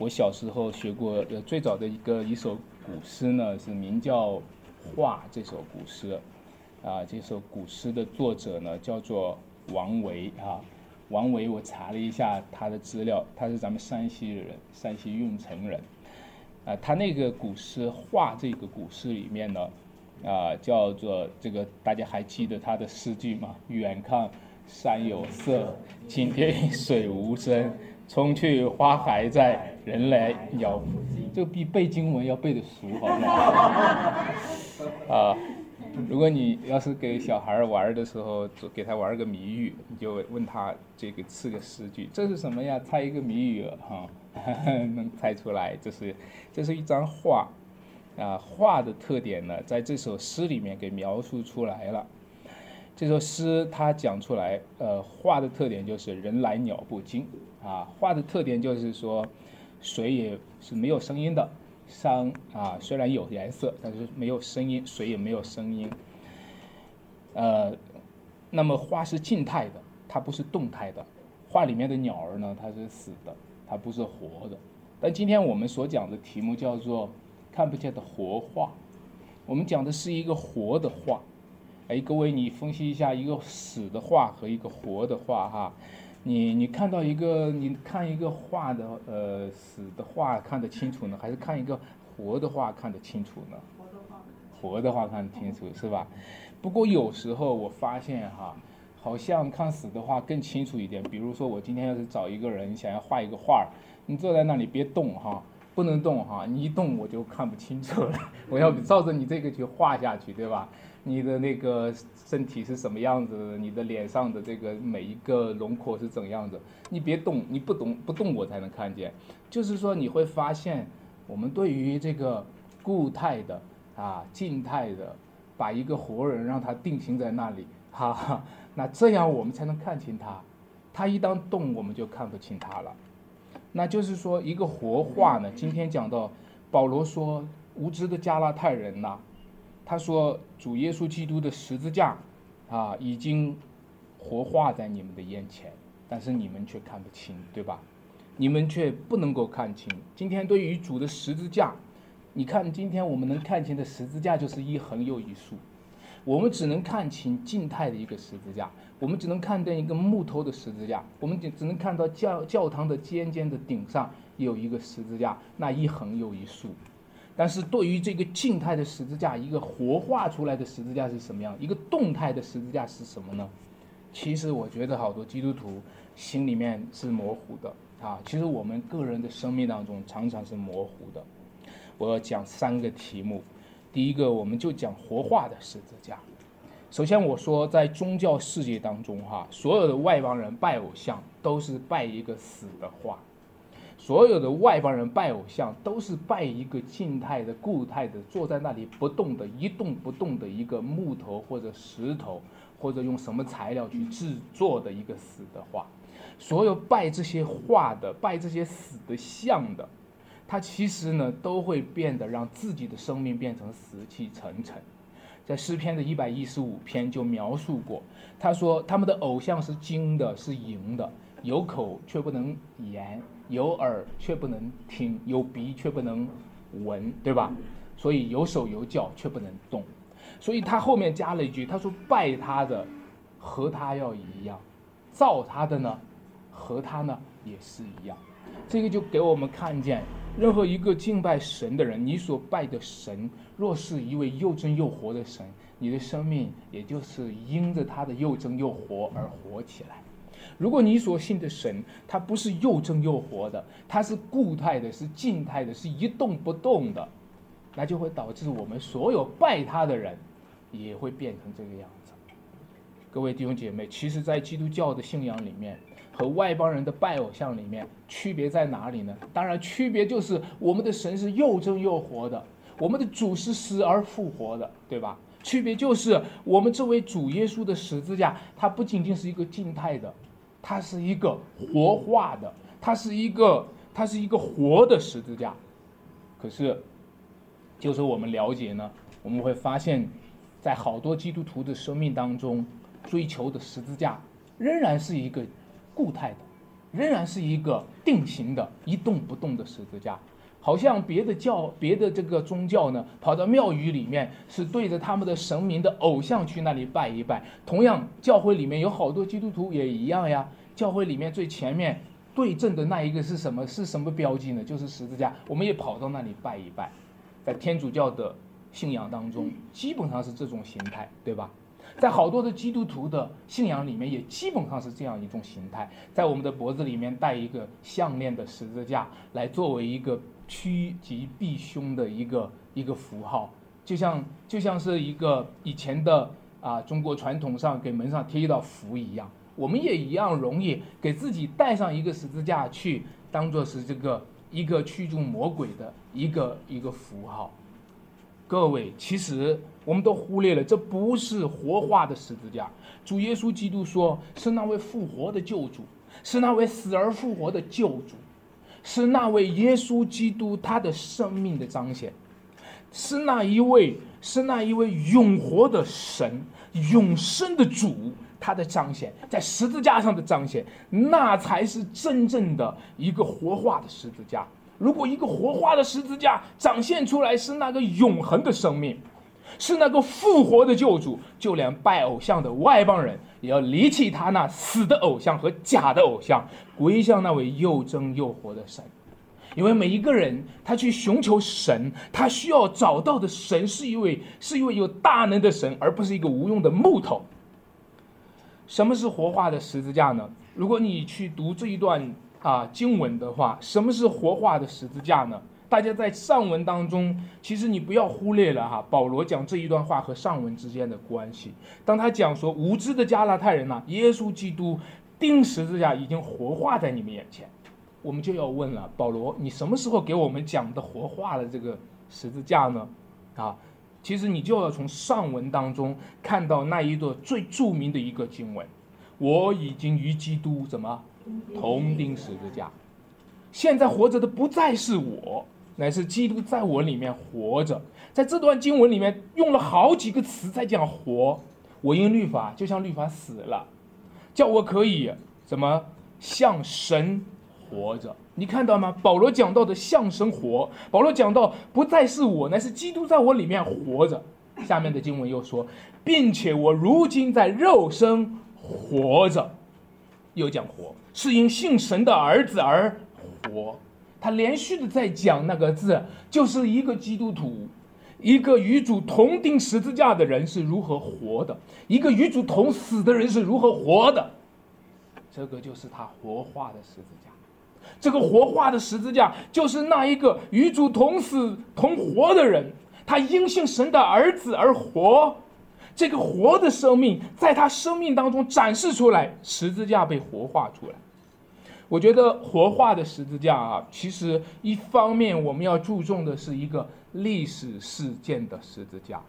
我小时候学过，呃，最早的一个一首古诗呢，是名叫《画》这首古诗，啊，这首古诗的作者呢叫做王维啊。王维，我查了一下他的资料，他是咱们山西人，山西运城人。啊，他那个古诗《画》这个古诗里面呢，啊，叫做这个，大家还记得他的诗句吗？远看山有色，近听水无声。春去花还在，人来鸟不惊。这个比背经文要背的熟，好吗？啊，如果你要是给小孩玩的时候，给他玩个谜语，你就问他这个四个诗句，这是什么呀？猜一个谜语哈，能猜出来？这是，这是一张画，啊，画的特点呢，在这首诗里面给描述出来了。这首诗它讲出来，呃，画的特点就是人来鸟不惊。啊，画的特点就是说，水也是没有声音的，山啊虽然有颜色，但是没有声音，水也没有声音。呃，那么花是静态的，它不是动态的。画里面的鸟儿呢，它是死的，它不是活的。但今天我们所讲的题目叫做看不见的活画，我们讲的是一个活的画。哎，各位，你分析一下一个死的画和一个活的画，哈。你你看到一个，你看一个画的，呃，死的画看得清楚呢，还是看一个活的画看得清楚呢？活的画，活的画看得清楚是吧？不过有时候我发现哈，好像看死的画更清楚一点。比如说我今天要是找一个人想要画一个画，你坐在那里别动哈，不能动哈，你一动我就看不清楚了。我要照着你这个去画下去，对吧？你的那个身体是什么样子？你的脸上的这个每一个轮廓是怎样子？你别动，你不动不动我才能看见。就是说你会发现，我们对于这个固态的啊静态的，把一个活人让他定型在那里，哈哈，那这样我们才能看清他。他一旦动，我们就看不清他了。那就是说一个活化呢？今天讲到保罗说无知的加拉太人呐。他说：“主耶稣基督的十字架，啊，已经活化在你们的眼前，但是你们却看不清，对吧？你们却不能够看清。今天对于主的十字架，你看，今天我们能看清的十字架就是一横又一竖，我们只能看清静态的一个十字架，我们只能看见一个木头的十字架，我们只只能看到教教堂的尖尖的顶上有一个十字架，那一横又一竖。”但是对于这个静态的十字架，一个活化出来的十字架是什么样？一个动态的十字架是什么呢？其实我觉得好多基督徒心里面是模糊的啊。其实我们个人的生命当中常常是模糊的。我要讲三个题目，第一个我们就讲活化的十字架。首先我说，在宗教世界当中哈，所有的外邦人拜偶像都是拜一个死的画。所有的外邦人拜偶像，都是拜一个静态的、固态的，坐在那里不动的、一动不动的一个木头或者石头，或者用什么材料去制作的一个死的画。所有拜这些画的、拜这些死的像的，他其实呢都会变得让自己的生命变成死气沉沉。在诗篇的一百一十五篇就描述过，他说他们的偶像是金的，是银的，有口却不能言。有耳却不能听，有鼻却不能闻，对吧？所以有手有脚却不能动，所以他后面加了一句，他说拜他的和他要一样，造他的呢和他呢也是一样。这个就给我们看见，任何一个敬拜神的人，你所拜的神若是一位又真又活的神，你的生命也就是因着他的又真又活而活起来。如果你所信的神，他不是又真又活的，他是固态的，是静态的，是一动不动的，那就会导致我们所有拜他的人，也会变成这个样子。各位弟兄姐妹，其实，在基督教的信仰里面，和外邦人的拜偶像里面，区别在哪里呢？当然，区别就是我们的神是又真又活的，我们的主是死而复活的，对吧？区别就是我们这位主耶稣的十字架，它不仅仅是一个静态的。它是一个活化的，它是一个，它是一个活的十字架。可是，就是我们了解呢，我们会发现，在好多基督徒的生命当中，追求的十字架仍然是一个固态的，仍然是一个定型的一动不动的十字架。好像别的教、别的这个宗教呢，跑到庙宇里面是对着他们的神明的偶像去那里拜一拜。同样，教会里面有好多基督徒也一样呀。教会里面最前面对正的那一个是什么？是什么标记呢？就是十字架。我们也跑到那里拜一拜。在天主教的信仰当中，基本上是这种形态，对吧？在好多的基督徒的信仰里面，也基本上是这样一种形态。在我们的脖子里面戴一个项链的十字架，来作为一个。趋吉避凶的一个一个符号，就像就像是一个以前的啊中国传统上给门上贴一道符一样，我们也一样容易给自己带上一个十字架去当做是这个一个驱逐魔鬼的一个一个符号。各位，其实我们都忽略了，这不是活化的十字架。主耶稣基督说，是那位复活的救主，是那位死而复活的救主。是那位耶稣基督他的生命的彰显，是那一位是那一位永活的神永生的主他的彰显，在十字架上的彰显，那才是真正的一个活化的十字架。如果一个活化的十字架展现出来是那个永恒的生命。是那个复活的救主，就连拜偶像的外邦人也要离弃他那死的偶像和假的偶像，归向那位又真又活的神。因为每一个人他去寻求神，他需要找到的神是一位是一位有大能的神，而不是一个无用的木头。什么是活化的十字架呢？如果你去读这一段啊经文的话，什么是活化的十字架呢？大家在上文当中，其实你不要忽略了哈，保罗讲这一段话和上文之间的关系。当他讲说无知的加拉太人呐，耶稣基督钉十字架已经活化在你们眼前，我们就要问了，保罗，你什么时候给我们讲的活化了这个十字架呢？啊，其实你就要从上文当中看到那一段最著名的一个经文，我已经与基督怎么同钉十字架，现在活着的不再是我。乃是基督在我里面活着，在这段经文里面用了好几个词在讲活。我因律法就像律法死了，叫我可以怎么像神活着？你看到吗？保罗讲到的像神活，保罗讲到不再是我，乃是基督在我里面活着。下面的经文又说，并且我如今在肉身活着，又讲活，是因信神的儿子而活。他连续的在讲那个字，就是一个基督徒，一个与主同钉十字架的人是如何活的，一个与主同死的人是如何活的，这个就是他活化的十字架。这个活化的十字架，就是那一个与主同死同活的人，他因信神的儿子而活，这个活的生命在他生命当中展示出来，十字架被活化出来。我觉得活化的十字架啊，其实一方面我们要注重的是一个历史事件的十字架，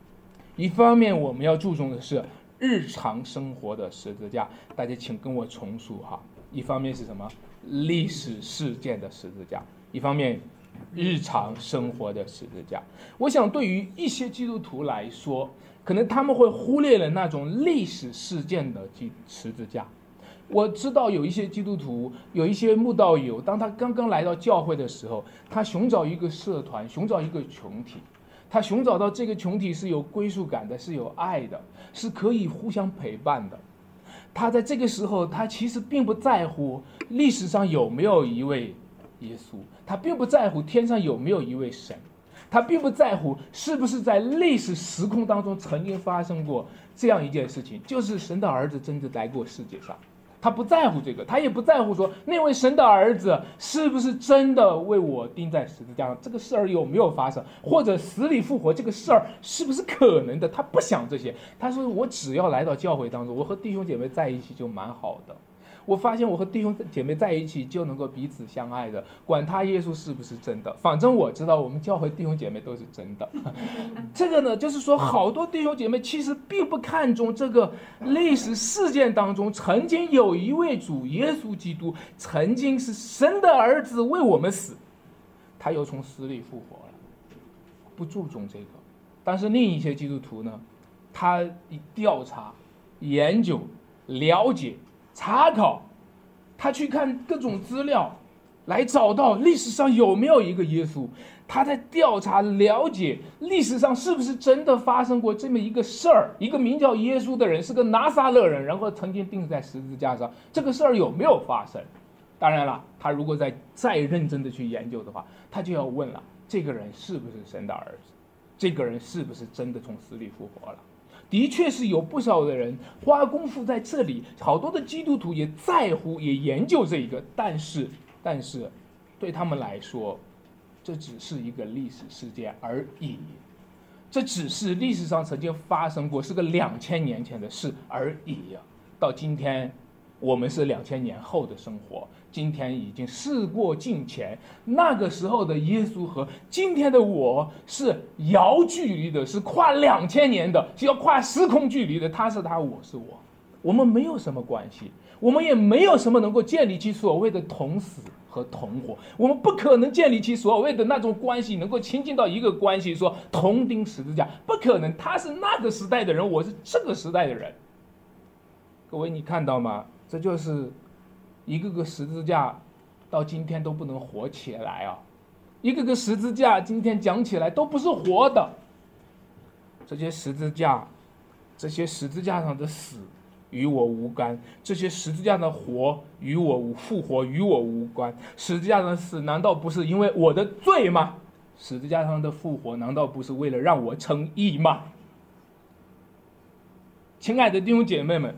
一方面我们要注重的是日常生活的十字架。大家请跟我重述哈，一方面是什么历史事件的十字架，一方面日常生活的十字架。我想对于一些基督徒来说，可能他们会忽略了那种历史事件的基十字架。我知道有一些基督徒，有一些慕道友，当他刚刚来到教会的时候，他寻找一个社团，寻找一个群体，他寻找到这个群体是有归属感的，是有爱的，是可以互相陪伴的。他在这个时候，他其实并不在乎历史上有没有一位耶稣，他并不在乎天上有没有一位神，他并不在乎是不是在历史时空当中曾经发生过这样一件事情，就是神的儿子真的来过世界上。他不在乎这个，他也不在乎说那位神的儿子是不是真的为我钉在十字架上，这个事儿有没有发生，或者死里复活这个事儿是不是可能的？他不想这些，他说我只要来到教会当中，我和弟兄姐妹在一起就蛮好的。我发现我和弟兄姐妹在一起就能够彼此相爱的，管他耶稣是不是真的，反正我知道我们教会弟兄姐妹都是真的。这个呢，就是说好多弟兄姐妹其实并不看重这个历史事件当中曾经有一位主耶稣基督曾经是神的儿子为我们死，他又从死里复活了，不注重这个。但是另一些基督徒呢，他一调查、研究、了解。查考，他去看各种资料，来找到历史上有没有一个耶稣。他在调查了解历史上是不是真的发生过这么一个事儿，一个名叫耶稣的人是个拿撒勒人，然后曾经钉在十字架上，这个事儿有没有发生？当然了，他如果再再认真的去研究的话，他就要问了：这个人是不是神的儿子？这个人是不是真的从死里复活了？的确是有不少的人花功夫在这里，好多的基督徒也在乎也研究这一个，但是但是对他们来说。这只是一个历史事件而已，这只是历史上曾经发生过，是个两千年前的事而已。到今天，我们是两千年后的生活，今天已经事过境迁。那个时候的耶稣和今天的我是遥距离的，是跨两千年的，是要跨时空距离的。他是他，我是我，我们没有什么关系，我们也没有什么能够建立起所谓的同死。和同活，我们不可能建立起所谓的那种关系，能够亲近到一个关系，说同钉十字架，不可能。他是那个时代的人，我是这个时代的人。各位，你看到吗？这就是一个个十字架，到今天都不能活起来啊！一个个十字架，今天讲起来都不是活的。这些十字架，这些十字架上的死。与我无干，这些十字架的活与我无复活与我无关。十字架上的死难道不是因为我的罪吗？十字架上的复活难道不是为了让我称义吗？亲爱的弟兄姐妹们，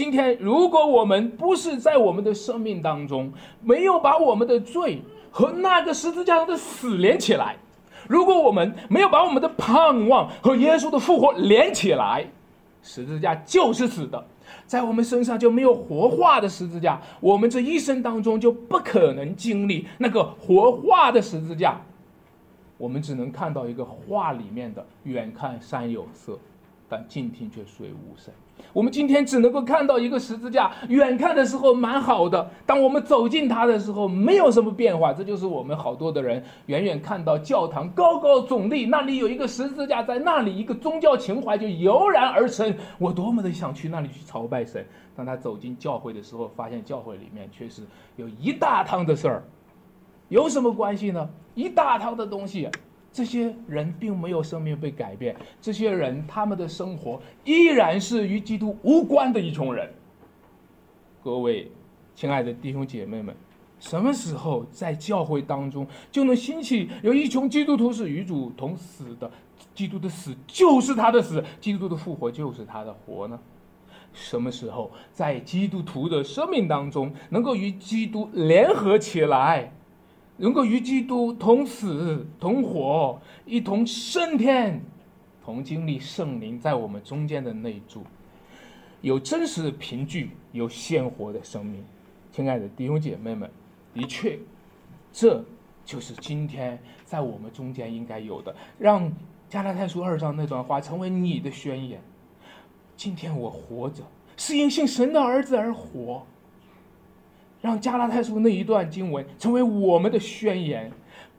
今天如果我们不是在我们的生命当中没有把我们的罪和那个十字架上的死连起来，如果我们没有把我们的盼望和耶稣的复活连起来，十字架就是死的。在我们身上就没有活化的十字架，我们这一生当中就不可能经历那个活化的十字架，我们只能看到一个画里面的，远看山有色，但近听却水无声。我们今天只能够看到一个十字架，远看的时候蛮好的，当我们走近它的时候，没有什么变化。这就是我们好多的人远远看到教堂高高耸立，那里有一个十字架，在那里一个宗教情怀就油然而生。我多么的想去那里去朝拜神。当他走进教会的时候，发现教会里面确实有一大趟的事儿，有什么关系呢？一大趟的东西。这些人并没有生命被改变，这些人他们的生活依然是与基督无关的一群人。各位亲爱的弟兄姐妹们，什么时候在教会当中就能兴起有一群基督徒是与主同死的？基督的死就是他的死，基督的复活就是他的活呢？什么时候在基督徒的生命当中能够与基督联合起来？能够与基督同死同活，一同升天，同经历圣灵在我们中间的内住，有真实的凭据，有鲜活的生命。亲爱的弟兄姐妹们，的确，这就是今天在我们中间应该有的。让加拉太书二章那段话成为你的宣言。今天我活着，是因信神的儿子而活。让加拉太书那一段经文成为我们的宣言：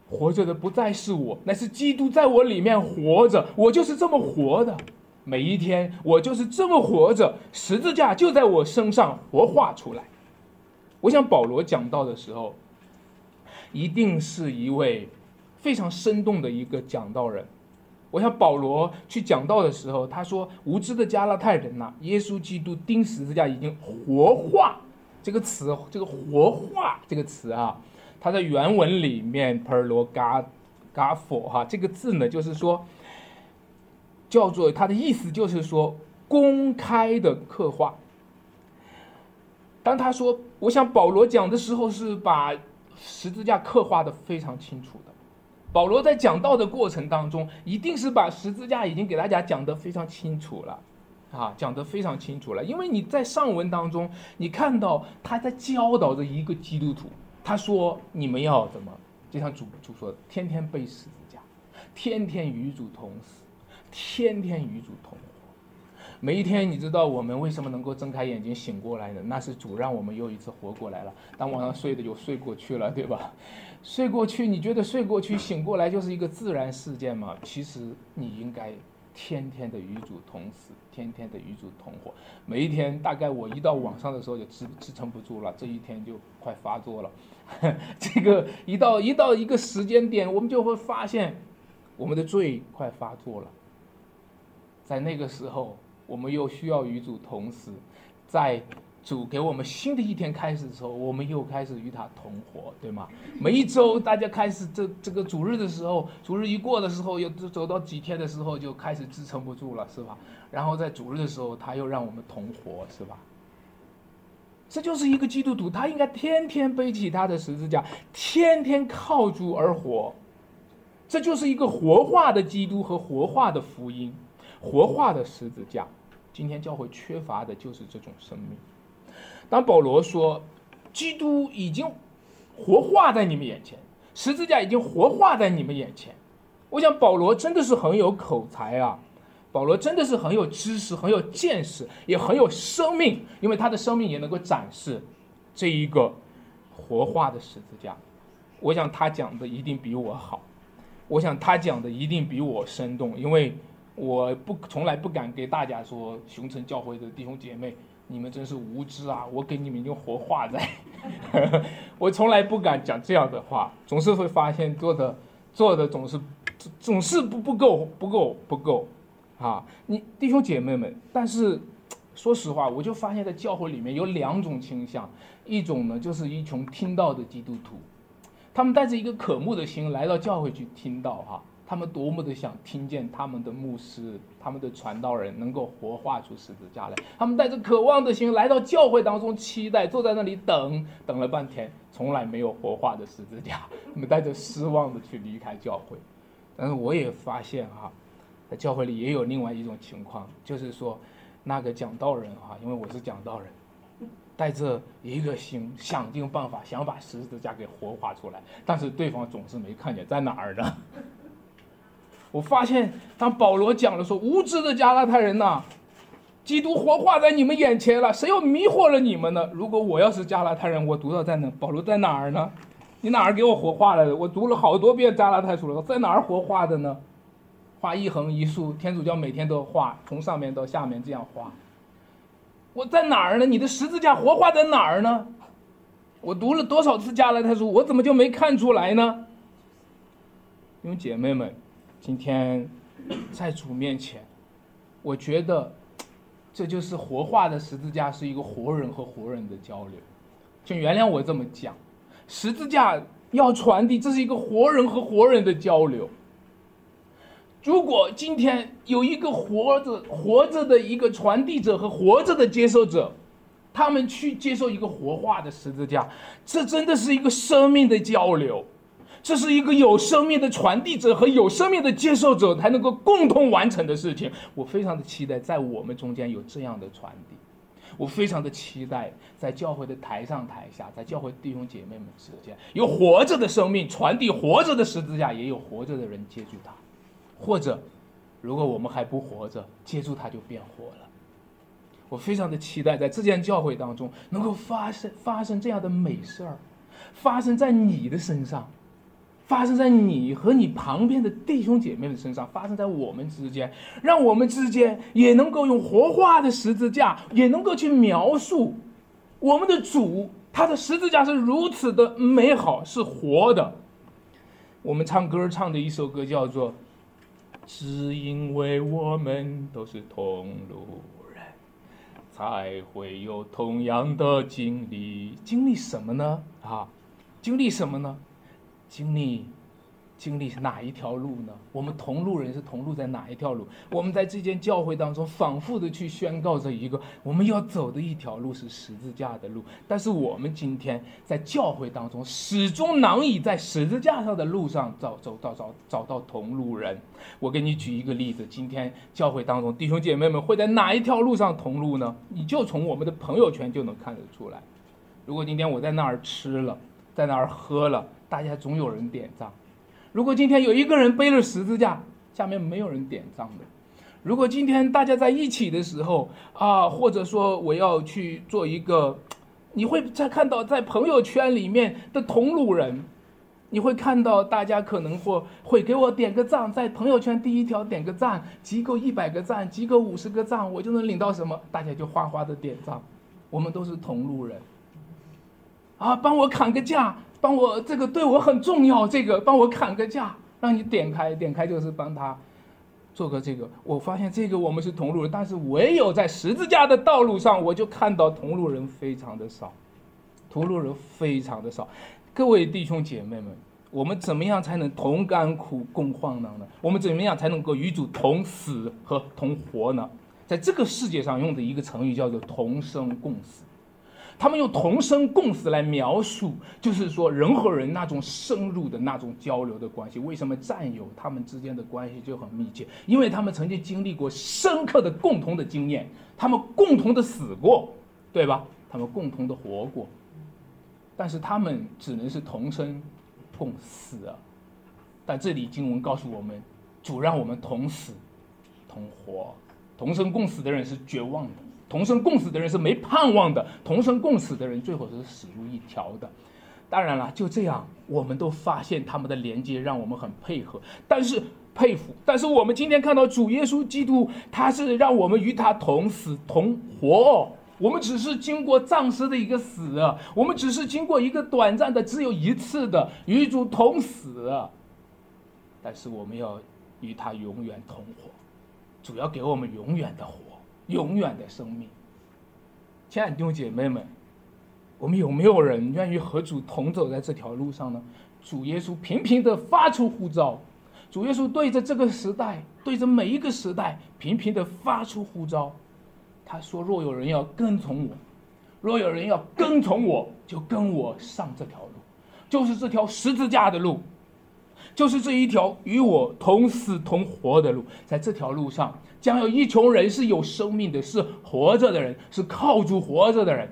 活着的不再是我，乃是基督在我里面活着。我就是这么活的，每一天我就是这么活着。十字架就在我身上活化出来。我想保罗讲到的时候，一定是一位非常生动的一个讲道人。我想保罗去讲道的时候，他说：“无知的加拉太人呐，耶稣基督钉十字架已经活化。”这个词，这个活化这个词啊，它在原文里面 p e r l o g a g a f o 哈，这个字呢，就是说，叫做它的意思就是说公开的刻画。当他说，我想保罗讲的时候是把十字架刻画的非常清楚的。保罗在讲道的过程当中，一定是把十字架已经给大家讲得非常清楚了。啊，讲得非常清楚了，因为你在上文当中，你看到他在教导着一个基督徒，他说：“你们要怎么？就像主主说的，天天背十字架，天天与主同死，天天与主同活。每一天，你知道我们为什么能够睁开眼睛醒过来呢？那是主让我们又一次活过来了。当晚上睡的就睡过去了，对吧？睡过去，你觉得睡过去醒过来就是一个自然事件吗？其实你应该。天天的与主同死，天天的与主同活。每一天，大概我一到晚上的时候就支支撑不住了，这一天就快发作了。这个一到一到一个时间点，我们就会发现我们的罪快发作了。在那个时候，我们又需要与主同死，在。主给我们新的一天开始的时候，我们又开始与他同活，对吗？每一周大家开始这这个主日的时候，主日一过的时候，又走到几天的时候，就开始支撑不住了，是吧？然后在主日的时候，他又让我们同活，是吧？这就是一个基督徒，他应该天天背起他的十字架，天天靠主而活。这就是一个活化的基督和活化的福音，活化的十字架。今天教会缺乏的就是这种生命。当保罗说，基督已经活化在你们眼前，十字架已经活化在你们眼前，我想保罗真的是很有口才啊，保罗真的是很有知识、很有见识，也很有生命，因为他的生命也能够展示这一个活化的十字架。我想他讲的一定比我好，我想他讲的一定比我生动，因为我不从来不敢给大家说熊城教会的弟兄姐妹。你们真是无知啊！我给你们已经活化在，我从来不敢讲这样的话，总是会发现做的做的总是总是不不够不够不够，啊！你弟兄姐妹们，但是说实话，我就发现在教会里面有两种倾向，一种呢就是一群听到的基督徒，他们带着一个渴慕的心来到教会去听到哈。他们多么的想听见他们的牧师、他们的传道人能够活化出十字架来。他们带着渴望的心来到教会当中，期待坐在那里等，等了半天，从来没有活化的十字架。他们带着失望的去离开教会。但是我也发现哈，在教会里也有另外一种情况，就是说，那个讲道人哈，因为我是讲道人，带着一个心，想尽办法想把十字架给活化出来，但是对方总是没看见在哪儿呢？我发现，当保罗讲了说：“无知的加拉太人呐，基督活化在你们眼前了，谁又迷惑了你们呢？如果我要是加拉太人，我读到在哪？保罗在哪儿呢？你哪儿给我活化了的？我读了好多遍加拉太书了，在哪儿活化的呢？画一横一竖，天主教每天都画，从上面到下面这样画。我在哪儿呢？你的十字架活化在哪儿呢？我读了多少次加拉太书，我怎么就没看出来呢？因为姐妹们。”今天在主面前，我觉得这就是活化的十字架，是一个活人和活人的交流。请原谅我这么讲，十字架要传递，这是一个活人和活人的交流。如果今天有一个活着活着的一个传递者和活着的接受者，他们去接受一个活化的十字架，这真的是一个生命的交流。这是一个有生命的传递者和有生命的接受者才能够共同完成的事情。我非常的期待在我们中间有这样的传递，我非常的期待在教会的台上台下，在教会弟兄姐妹们之间有活着的生命传递，活着的十字架也有活着的人接住它，或者如果我们还不活着，接住它就变活了。我非常的期待在这间教会当中能够发生发生这样的美事儿，发生在你的身上。发生在你和你旁边的弟兄姐妹的身上，发生在我们之间，让我们之间也能够用活化的十字架，也能够去描述我们的主，他的十字架是如此的美好，是活的。我们唱歌唱的一首歌叫做《只因为我们都是同路人，才会有同样的经历》，经历什么呢？啊，经历什么呢？经历，经历是哪一条路呢？我们同路人是同路在哪一条路？我们在这间教会当中反复的去宣告着一个我们要走的一条路是十字架的路。但是我们今天在教会当中始终难以在十字架上的路上找走到找找到同路人。我给你举一个例子：今天教会当中弟兄姐妹们会在哪一条路上同路呢？你就从我们的朋友圈就能看得出来。如果今天我在那儿吃了，在那儿喝了。大家总有人点赞。如果今天有一个人背了十字架，下面没有人点赞的。如果今天大家在一起的时候啊，或者说我要去做一个，你会再看到在朋友圈里面的同路人，你会看到大家可能或会给我点个赞，在朋友圈第一条点个赞，集够一百个赞，集够五十个赞，我就能领到什么？大家就哗哗的点赞。我们都是同路人，啊，帮我砍个价，帮我这个对我很重要，这个帮我砍个价，让你点开，点开就是帮他做个这个。我发现这个我们是同路人，但是唯有在十字架的道路上，我就看到同路人非常的少，同路人非常的少。各位弟兄姐妹们，我们怎么样才能同甘苦共患难呢？我们怎么样才能够与主同死和同活呢？在这个世界上用的一个成语叫做“同生共死”，他们用“同生共死”来描述，就是说人和人那种深入的那种交流的关系。为什么战友他们之间的关系就很密切？因为他们曾经经历过深刻的共同的经验，他们共同的死过，对吧？他们共同的活过。但是他们只能是同生共死啊！但这里经文告诉我们，主让我们同死同活。同生共死的人是绝望的，同生共死的人是没盼望的，同生共死的人最后是死路一条的。当然了，就这样，我们都发现他们的连接让我们很配合，但是佩服。但是我们今天看到主耶稣基督，他是让我们与他同死同活。我们只是经过暂时的一个死，我们只是经过一个短暂的、只有一次的与主同死，但是我们要与他永远同活，主要给我们永远的活，永远的生命。亲爱的弟兄姐妹们，我们有没有人愿意和主同走在这条路上呢？主耶稣频频的发出呼召，主耶稣对着这个时代，对着每一个时代，频频的发出呼召。他说：“若有人要跟从我，若有人要跟从我，就跟我上这条路，就是这条十字架的路，就是这一条与我同死同活的路。在这条路上，将有一群人是有生命的，是活着的人，是靠主活着的人，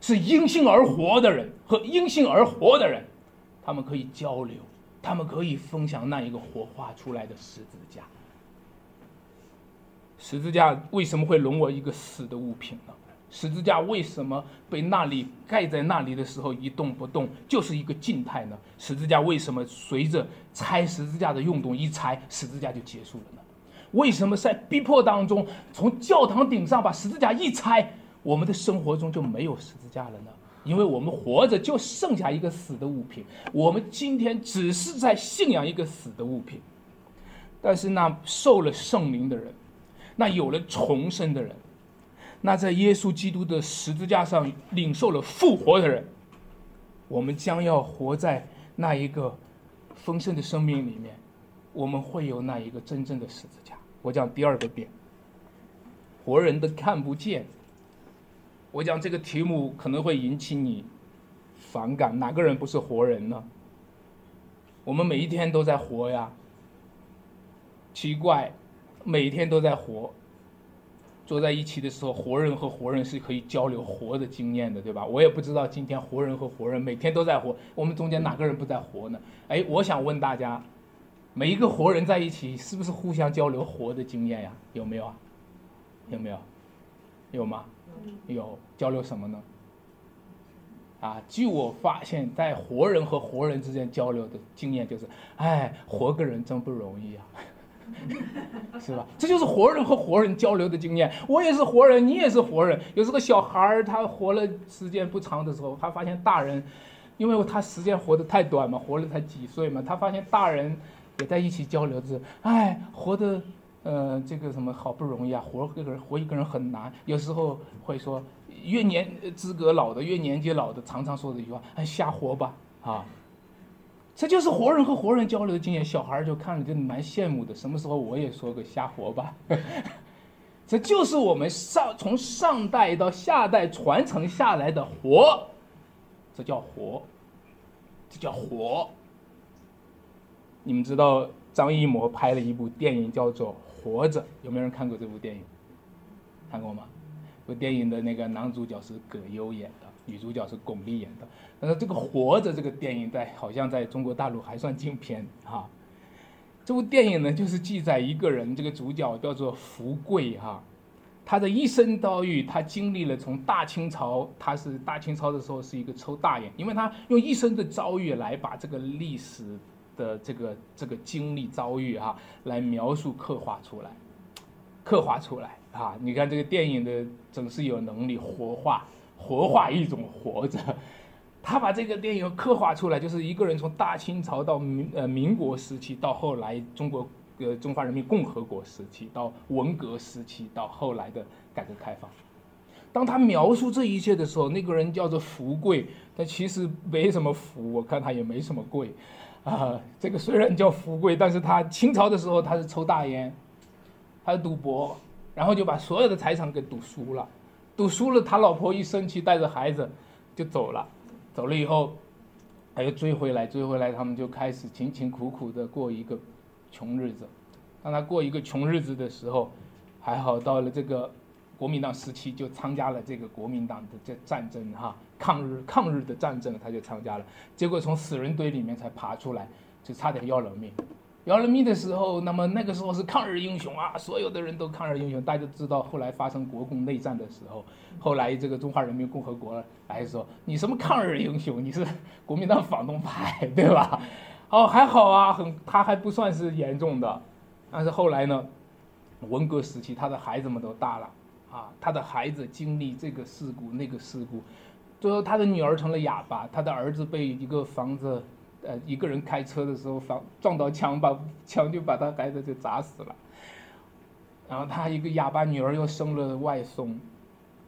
是因信而活的人和因信而活的人，他们可以交流，他们可以分享那一个活化出来的十字架。”十字架为什么会沦为一个死的物品呢？十字架为什么被那里盖在那里的时候一动不动，就是一个静态呢？十字架为什么随着拆十字架的运动一拆，十字架就结束了呢？为什么在逼迫当中，从教堂顶上把十字架一拆，我们的生活中就没有十字架了呢？因为我们活着就剩下一个死的物品，我们今天只是在信仰一个死的物品，但是那受了圣灵的人。那有了重生的人，那在耶稣基督的十字架上领受了复活的人，我们将要活在那一个丰盛的生命里面，我们会有那一个真正的十字架。我讲第二个点，活人的看不见。我讲这个题目可能会引起你反感，哪个人不是活人呢？我们每一天都在活呀，奇怪。每一天都在活，坐在一起的时候，活人和活人是可以交流活的经验的，对吧？我也不知道今天活人和活人每天都在活，我们中间哪个人不在活呢？哎，我想问大家，每一个活人在一起是不是互相交流活的经验呀？有没有啊？有没有？有吗？有交流什么呢？啊，据我发现，在活人和活人之间交流的经验就是，哎，活个人真不容易啊。是吧？这就是活人和活人交流的经验。我也是活人，你也是活人。有时候小孩儿他活了时间不长的时候，他发现大人，因为他时间活得太短嘛，活了才几岁嘛，他发现大人也在一起交流着。哎，活的，呃，这个什么好不容易啊，活一个人活一个人很难。有时候会说，越年资格老的，越年纪老的，常常说这句话，哎，瞎活吧，啊。这就是活人和活人交流的经验，小孩就看了就蛮羡慕的。什么时候我也说个瞎活吧？这就是我们上从上代到下代传承下来的活，这叫活，这叫活。你们知道张艺谋拍了一部电影叫做《活着》，有没有人看过这部电影？看过吗？这部电影的那个男主角是葛优演的。女主角是巩俐演的，呃，这个《活着》这个电影在好像在中国大陆还算禁片哈。这部电影呢，就是记载一个人，这个主角叫做福贵哈，他的一生遭遇，他经历了从大清朝，他是大清朝的时候是一个抽大烟，因为他用一生的遭遇来把这个历史的这个这个经历遭遇哈，来描述刻画出来，刻画出来啊！你看这个电影的总是有能力活化活化一种活着，他把这个电影刻画出来，就是一个人从大清朝到民呃民国时期，到后来中国。呃，中华人民共和国时期到文革时期到后来的改革开放，当他描述这一切的时候，那个人叫做福贵，但其实没什么福，我看他也没什么贵，啊，这个虽然叫福贵，但是他清朝的时候他是抽大烟，他是赌博，然后就把所有的财产给赌输了，赌输了，他老婆一生气，带着孩子就走了，走了以后，他又追回来，追回来，他们就开始勤勤苦苦的过一个。穷日子，当他过一个穷日子的时候，还好到了这个国民党时期，就参加了这个国民党的这战争哈，抗日抗日的战争，他就参加了，结果从死人堆里面才爬出来，就差点要了命，要了命的时候，那么那个时候是抗日英雄啊，所有的人都抗日英雄，大家知道后来发生国共内战的时候，后来这个中华人民共和国来说，你什么抗日英雄，你是国民党反动派，对吧？哦，还好啊，很，他还不算是严重的，但是后来呢，文革时期，他的孩子们都大了，啊，他的孩子经历这个事故那个事故，最后他的女儿成了哑巴，他的儿子被一个房子，呃，一个人开车的时候房撞到墙，把墙就把他孩子就砸死了，然后他一个哑巴女儿又生了外孙，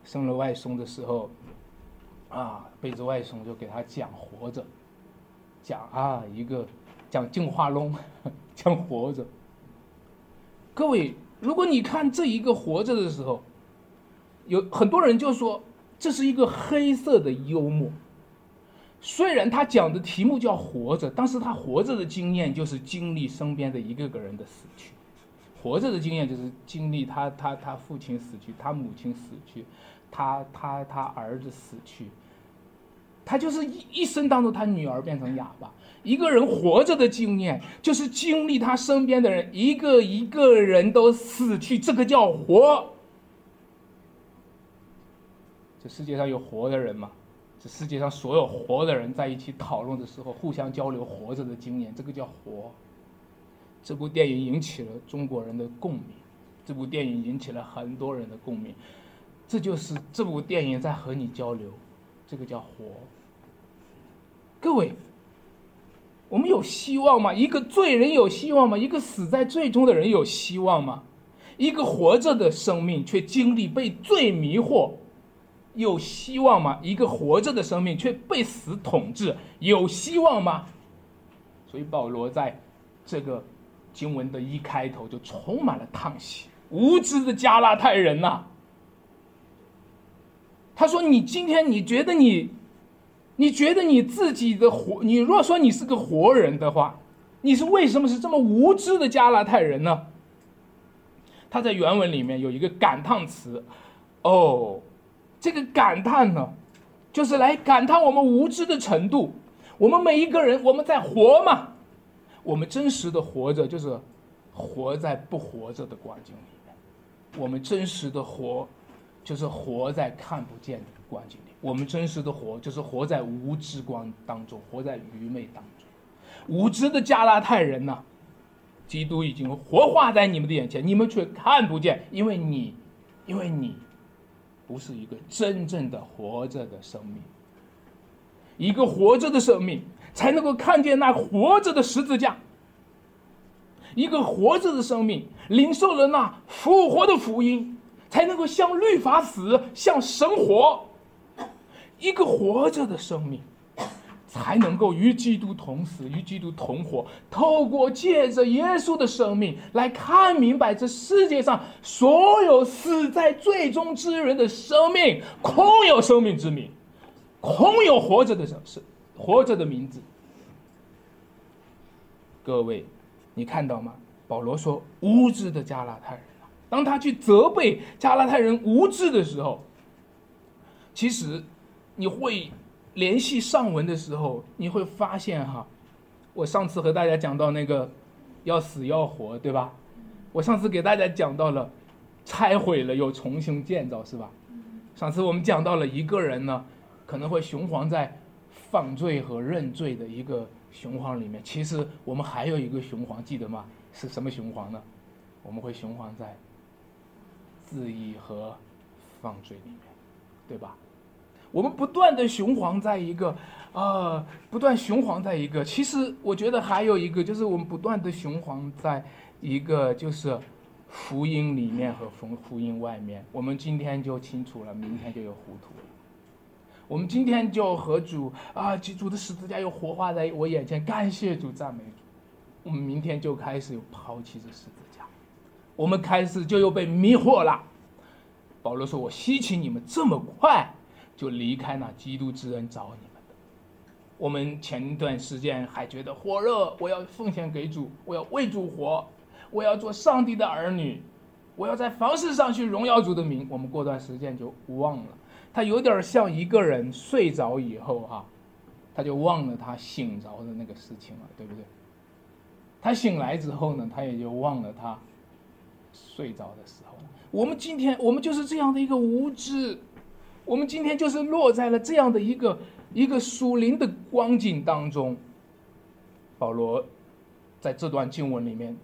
生了外孙的时候，啊，背着外孙就给他讲活着。讲啊，一个讲进化论，讲活着。各位，如果你看这一个活着的时候，有很多人就说这是一个黑色的幽默。虽然他讲的题目叫活着，但是他活着的经验就是经历身边的一个个人的死去，活着的经验就是经历他他他父亲死去，他母亲死去，他他他儿子死去。他就是一一生当中，他女儿变成哑巴。一个人活着的经验，就是经历他身边的人一个一个人都死去，这个叫活。这世界上有活的人吗？这世界上所有活的人在一起讨论的时候，互相交流活着的经验，这个叫活。这部电影引起了中国人的共鸣，这部电影引起了很多人的共鸣，这就是这部电影在和你交流。这个叫活。各位，我们有希望吗？一个罪人有希望吗？一个死在罪中的人有希望吗？一个活着的生命却经历被罪迷惑，有希望吗？一个活着的生命却被死统治，有希望吗？所以保罗在这个经文的一开头就充满了叹息：无知的加拉太人呐！他说：“你今天你觉得你，你觉得你自己的活，你若说你是个活人的话，你是为什么是这么无知的加拉太人呢？”他在原文里面有一个感叹词，哦，这个感叹呢，就是来感叹我们无知的程度。我们每一个人，我们在活嘛，我们真实的活着，就是活在不活着的光景里面，我们真实的活。就是活在看不见的光景里，我们真实的活就是活在无知光当中，活在愚昧当中。无知的加拉太人呐，基督已经活化在你们的眼前，你们却看不见，因为你，因为你，不是一个真正的活着的生命。一个活着的生命才能够看见那活着的十字架。一个活着的生命领受了那复活的福音。才能够像律法死，像神活。一个活着的生命，才能够与基督同死，与基督同活。透过借着耶稣的生命来看明白这世界上所有死在最终之人的生命，空有生命之名，空有活着的生是活着的名字。各位，你看到吗？保罗说：“无知的加拉太人。”当他去责备加拉太人无知的时候，其实你会联系上文的时候，你会发现哈，我上次和大家讲到那个要死要活，对吧？我上次给大家讲到了拆毁了又重新建造，是吧？上次我们讲到了一个人呢，可能会雄黄在犯罪和认罪的一个雄黄里面。其实我们还有一个雄黄，记得吗？是什么雄黄呢？我们会雄黄在自义和犯罪里面，对吧？我们不断的雄黄在一个，呃，不断雄黄在一个。其实我觉得还有一个，就是我们不断的雄黄在一个，就是福音里面和福福音外面。我们今天就清楚了，明天就有糊涂了。我们今天就和主啊，主的十字架又活化在我眼前，感谢主，赞美主。我们明天就开始又抛弃这十字架，我们开始就又被迷惑了。保罗说：“我希奇你们这么快。”就离开那基督之恩找你们的。我们前段时间还觉得火热，我要奉献给主，我要为主活，我要做上帝的儿女，我要在凡事上去荣耀主的名。我们过段时间就忘了，他有点像一个人睡着以后哈，他就忘了他醒着的那个事情了，对不对？他醒来之后呢，他也就忘了他睡着的时候。我们今天我们就是这样的一个无知。我们今天就是落在了这样的一个一个属灵的光景当中。保罗在这段经文里面，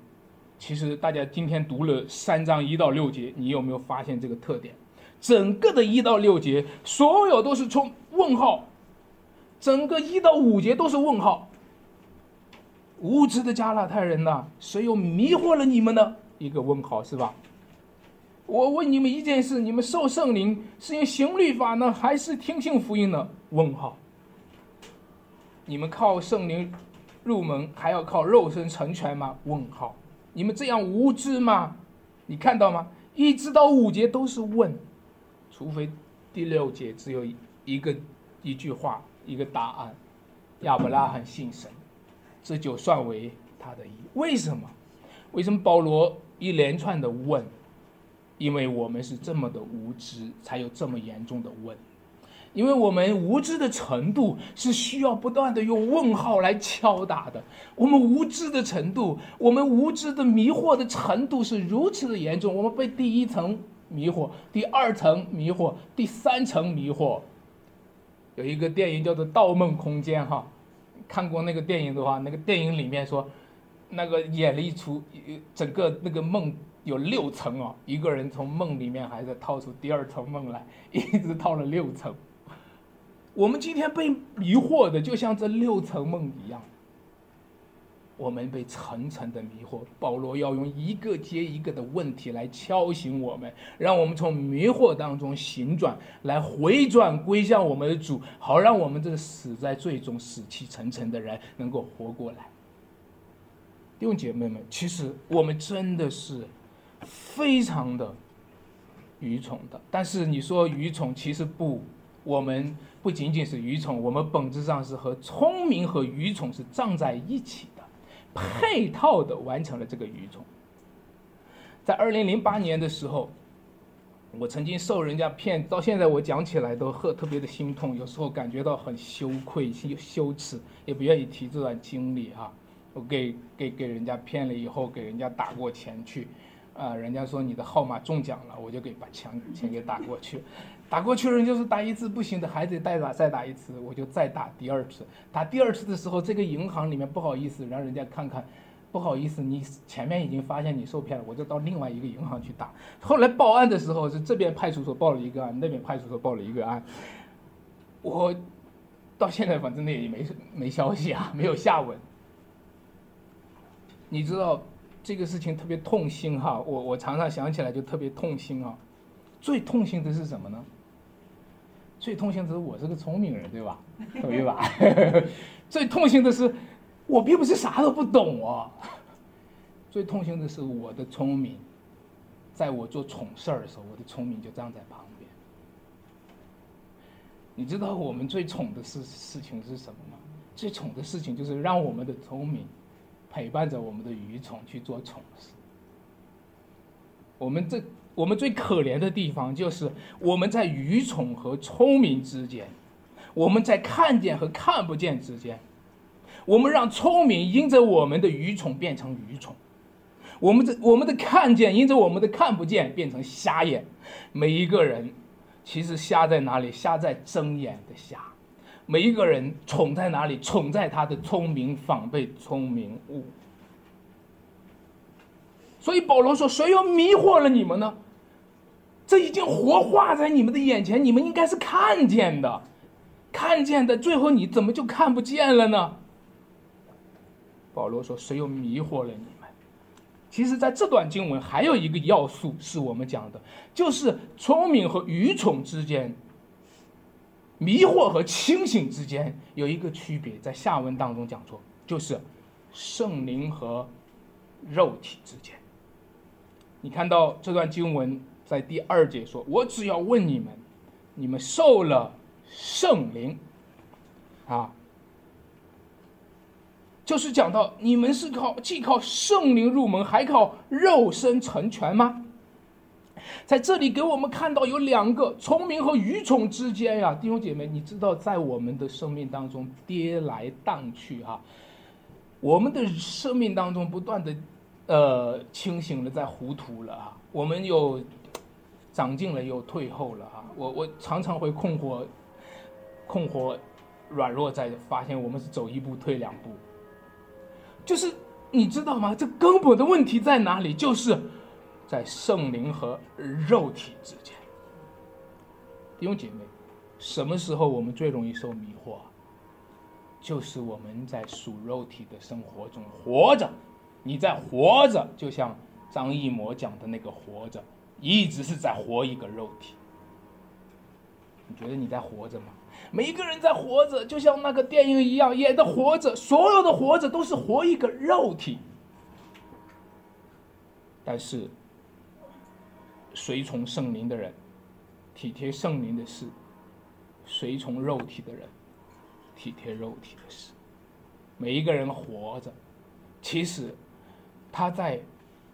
其实大家今天读了三章一到六节，你有没有发现这个特点？整个的一到六节，所有都是从问号，整个一到五节都是问号。无知的加拉太人呐，谁又迷惑了你们呢？一个问号是吧？我问你们一件事：你们受圣灵是用行律法呢，还是听信福音呢？问号。你们靠圣灵入门，还要靠肉身成全吗？问号。你们这样无知吗？你看到吗？一直到五节都是问，除非第六节只有一个一句话一个答案：亚伯拉罕信神，这就算为他的义。为什么？为什么保罗一连串的问？因为我们是这么的无知，才有这么严重的问。因为我们无知的程度是需要不断的用问号来敲打的。我们无知的程度，我们无知的迷惑的程度是如此的严重。我们被第一层迷惑，第二层迷惑，第三层迷惑。有一个电影叫做《盗梦空间》哈，看过那个电影的话，那个电影里面说，那个演了一出整个那个梦。有六层哦，一个人从梦里面还在套出第二层梦来，一直套了六层。我们今天被迷惑的就像这六层梦一样，我们被层层的迷惑。保罗要用一个接一个的问题来敲醒我们，让我们从迷惑当中醒转来，回转归向我们的主，好让我们这个死在最终死气沉沉的人能够活过来。弟兄姐妹们，其实我们真的是。非常的愚蠢的，但是你说愚蠢，其实不，我们不仅仅是愚蠢，我们本质上是和聪明和愚蠢是站在一起的，配套的完成了这个愚蠢。在二零零八年的时候，我曾经受人家骗，到现在我讲起来都特特别的心痛，有时候感觉到很羞愧、羞羞耻，也不愿意提这段经历哈。我给给给人家骗了以后，给人家打过钱去。啊，人家说你的号码中奖了，我就给把钱钱给打过去，打过去人就是打一次不行的，还得再打再打一次，我就再打第二次。打第二次的时候，这个银行里面不好意思让人家看看，不好意思，你前面已经发现你受骗了，我就到另外一个银行去打。后来报案的时候是这边派出所报了一个案，那边派出所报了一个案，我到现在反正也没没消息啊，没有下文。你知道？这个事情特别痛心哈，我我常常想起来就特别痛心啊。最痛心的是什么呢？最痛心的是我是个聪明人，对吧？对吧？最痛心的是我并不是啥都不懂哦。最痛心的是我的聪明，在我做蠢事儿的时候，我的聪明就站在旁边。你知道我们最蠢的事事情是什么吗？最蠢的事情就是让我们的聪明。陪伴着我们的愚蠢去做蠢事。我们这我们最可怜的地方，就是我们在愚蠢和聪明之间，我们在看见和看不见之间，我们让聪明因着我们的愚蠢变成愚蠢，我们的我们的看见，因着我们的看不见变成瞎眼。每一个人其实瞎在哪里？瞎在睁眼的瞎。每一个人宠在哪里？宠在他的聪明反被聪明误。所以保罗说：“谁又迷惑了你们呢？这已经活化在你们的眼前，你们应该是看见的，看见的。最后你怎么就看不见了呢？”保罗说：“谁又迷惑了你们？”其实，在这段经文还有一个要素是我们讲的，就是聪明和愚蠢之间。迷惑和清醒之间有一个区别，在下文当中讲说，就是圣灵和肉体之间。你看到这段经文在第二节说：“我只要问你们，你们受了圣灵，啊，就是讲到你们是靠既靠圣灵入门，还靠肉身成全吗？”在这里给我们看到有两个聪明和愚蠢之间呀，弟兄姐妹，你知道在我们的生命当中跌来荡去啊，我们的生命当中不断的，呃，清醒了，在糊涂了啊，我们又长进了，又退后了啊，我我常常会困惑，困惑，软弱在发现我们是走一步退两步，就是你知道吗？这根本的问题在哪里？就是。在圣灵和肉体之间，弟兄姐妹，什么时候我们最容易受迷惑？就是我们在属肉体的生活中活着，你在活着，就像张艺谋讲的那个活着，一直是在活一个肉体。你觉得你在活着吗？每一个人在活着，就像那个电影一样演的活着，所有的活着都是活一个肉体，但是。随从圣灵的人，体贴圣灵的事；随从肉体的人，体贴肉体的事。每一个人活着，其实他在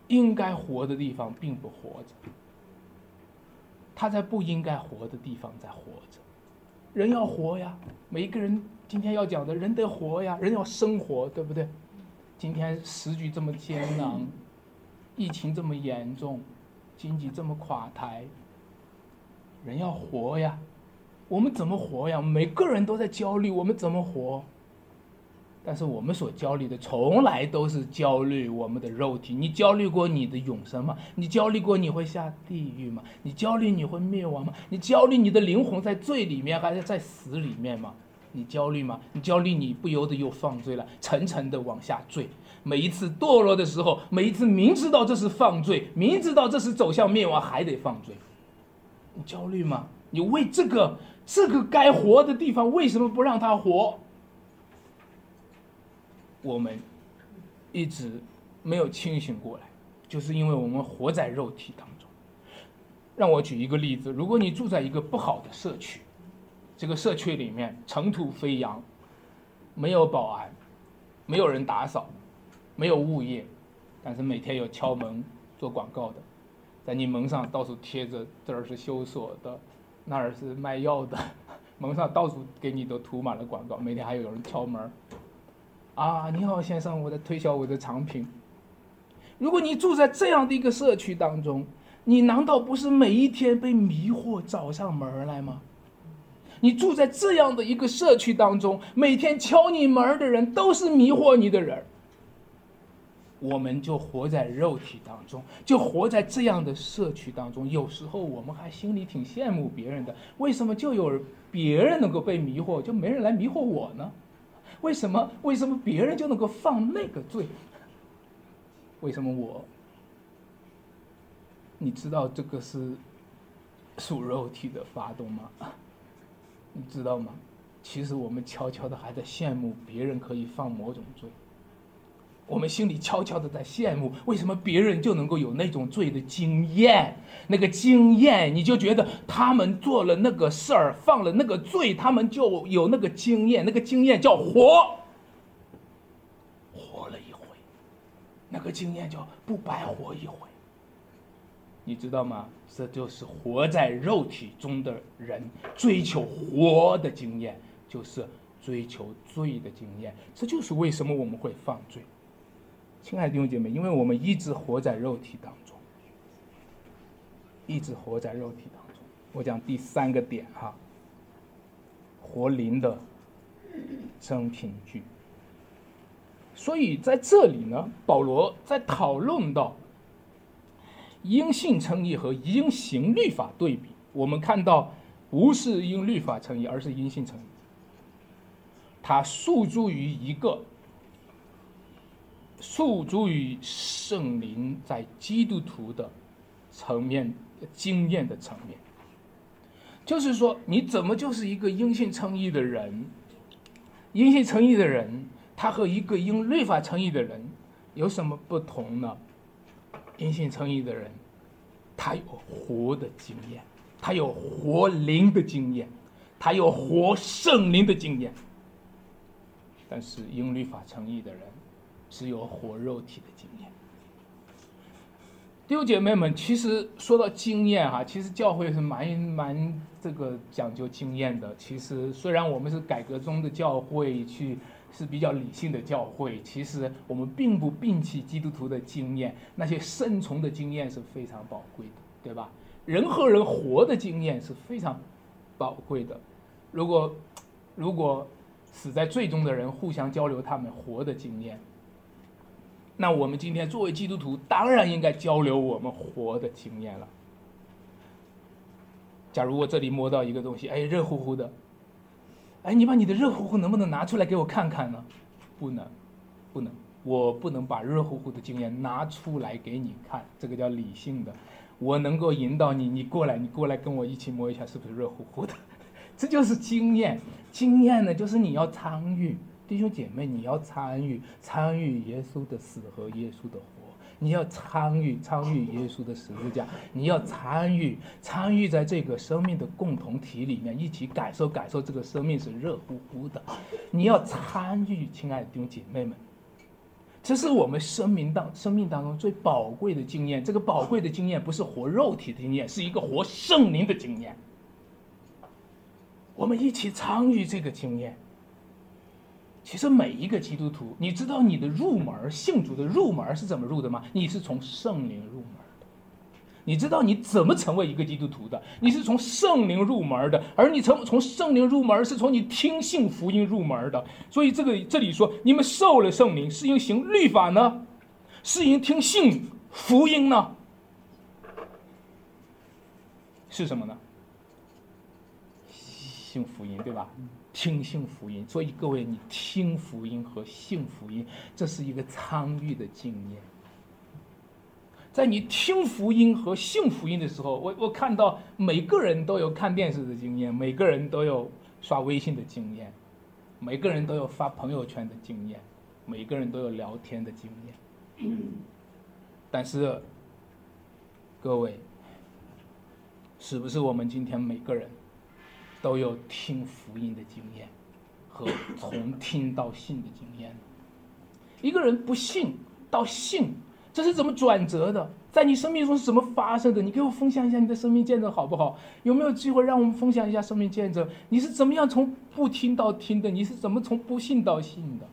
应该活的地方并不活着，他在不应该活的地方在活着。人要活呀，每一个人今天要讲的人得活呀，人要生活，对不对？今天时局这么艰难，疫情这么严重。经济这么垮台，人要活呀，我们怎么活呀？每个人都在焦虑，我们怎么活？但是我们所焦虑的，从来都是焦虑我们的肉体。你焦虑过你的永生吗？你焦虑过你会下地狱吗？你焦虑你会灭亡吗？你焦虑你的灵魂在罪里面还是在死里面吗？你焦虑吗？你焦虑你不由得又犯罪了，沉沉的往下坠。每一次堕落的时候，每一次明知道这是犯罪，明知道这是走向灭亡，还得犯罪，你焦虑吗？你为这个这个该活的地方，为什么不让他活？我们一直没有清醒过来，就是因为我们活在肉体当中。让我举一个例子：如果你住在一个不好的社区，这个社区里面尘土飞扬，没有保安，没有人打扫。没有物业，但是每天有敲门做广告的，在你门上到处贴着这儿是修锁的，那儿是卖药的，门上到处给你都涂满了广告。每天还有人敲门，啊，你好先生，我在推销我的产品。如果你住在这样的一个社区当中，你难道不是每一天被迷惑找上门来吗？你住在这样的一个社区当中，每天敲你门的人都是迷惑你的人。我们就活在肉体当中，就活在这样的社区当中。有时候我们还心里挺羡慕别人的，为什么就有别人能够被迷惑，就没人来迷惑我呢？为什么？为什么别人就能够放那个罪？为什么我？你知道这个是属肉体的发动吗？你知道吗？其实我们悄悄的还在羡慕别人可以犯某种罪。我们心里悄悄的在羡慕，为什么别人就能够有那种罪的经验？那个经验，你就觉得他们做了那个事儿，犯了那个罪，他们就有那个经验。那个经验叫活，活了一回，那个经验叫不白活一回。你知道吗？这就是活在肉体中的人追求活的经验，就是追求罪的经验。这就是为什么我们会犯罪。亲爱的弟兄姐妹，因为我们一直活在肉体当中，一直活在肉体当中。我讲第三个点哈，活灵的真凭据。所以在这里呢，保罗在讨论到因信称义和因行律法对比，我们看到不是因律法称义，而是因信称义。他诉诸于一个。诉诸于圣灵在基督徒的层面经验的层面，就是说，你怎么就是一个因信称义的人？因信称义的人，他和一个因律法称义的人有什么不同呢？因信称义的人，他有活的经验，他有活灵的经验，他有活圣灵的经验。但是因律法称义的人。只有活肉体的经验。弟兄姐妹们，其实说到经验哈，其实教会是蛮蛮这个讲究经验的。其实虽然我们是改革中的教会，去是比较理性的教会，其实我们并不摒弃基督徒的经验，那些生存的经验是非常宝贵的，对吧？人和人活的经验是非常宝贵的。如果如果死在最终的人互相交流他们活的经验。那我们今天作为基督徒，当然应该交流我们活的经验了。假如我这里摸到一个东西，哎，热乎乎的，哎，你把你的热乎乎能不能拿出来给我看看呢？不能，不能，我不能把热乎乎的经验拿出来给你看，这个叫理性的。我能够引导你，你过来，你过来跟我一起摸一下，是不是热乎乎的？这就是经验，经验呢，就是你要参与。弟兄姐妹，你要参与参与耶稣的死和耶稣的，你要参与参与耶稣的十字架，你要参与参与在这个生命的共同体里面，一起感受感受这个生命是热乎乎的。你要参与，亲爱的弟兄姐妹们，这是我们生命当生命当中最宝贵的经验。这个宝贵的经验不是活肉体的经验，是一个活圣灵的经验。我们一起参与这个经验。其实每一个基督徒，你知道你的入门信主的入门是怎么入的吗？你是从圣灵入门的。你知道你怎么成为一个基督徒的？你是从圣灵入门的，而你从从圣灵入门是从你听信福音入门的。所以这个这里说，你们受了圣灵，是因行律法呢，是因听信福音呢？是什么呢？信福音，对吧？听信福音，所以各位，你听福音和信福音，这是一个参与的经验。在你听福音和信福音的时候，我我看到每个人都有看电视的经验，每个人都有刷微信的经验，每个人都有发朋友圈的经验，每个人都有聊天的经验。但是，各位，是不是我们今天每个人？都有听福音的经验和从听到信的经验。一个人不信到信，这是怎么转折的？在你生命中是怎么发生的？你给我分享一下你的生命见证好不好？有没有机会让我们分享一下生命见证？你是怎么样从不听到听的？你是怎么从不信到信的？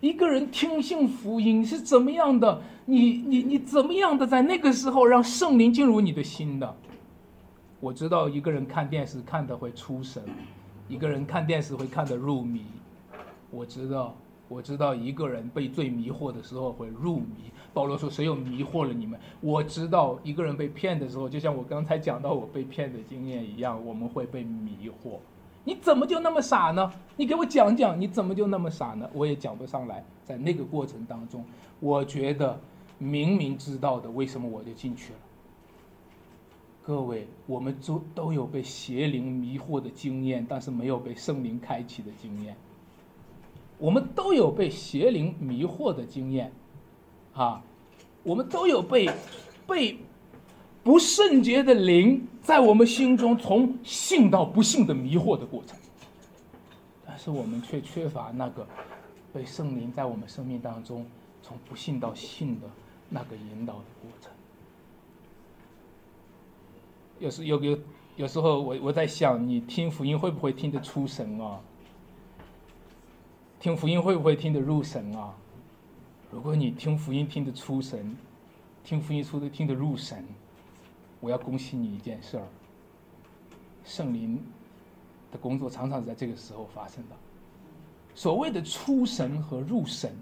一个人听信福音是怎么样的？你你你怎么样的在那个时候让圣灵进入你的心的？我知道一个人看电视看的会出神，一个人看电视会看得入迷。我知道，我知道一个人被最迷惑的时候会入迷。保罗说：“谁又迷惑了你们？”我知道一个人被骗的时候，就像我刚才讲到我被骗的经验一样，我们会被迷惑。你怎么就那么傻呢？你给我讲讲，你怎么就那么傻呢？我也讲不上来。在那个过程当中，我觉得明明知道的，为什么我就进去了？各位，我们都都有被邪灵迷惑的经验，但是没有被圣灵开启的经验。我们都有被邪灵迷惑的经验，啊，我们都有被被不圣洁的灵在我们心中从信到不信的迷惑的过程，但是我们却缺乏那个被圣灵在我们生命当中从不信到信的那个引导的过程。有时有有有时候，我我在想，你听福音会不会听得出神啊？听福音会不会听得入神啊？如果你听福音听得出神，听福音出的听得入神，我要恭喜你一件事儿。圣灵的工作常常在这个时候发生的。所谓的出神和入神，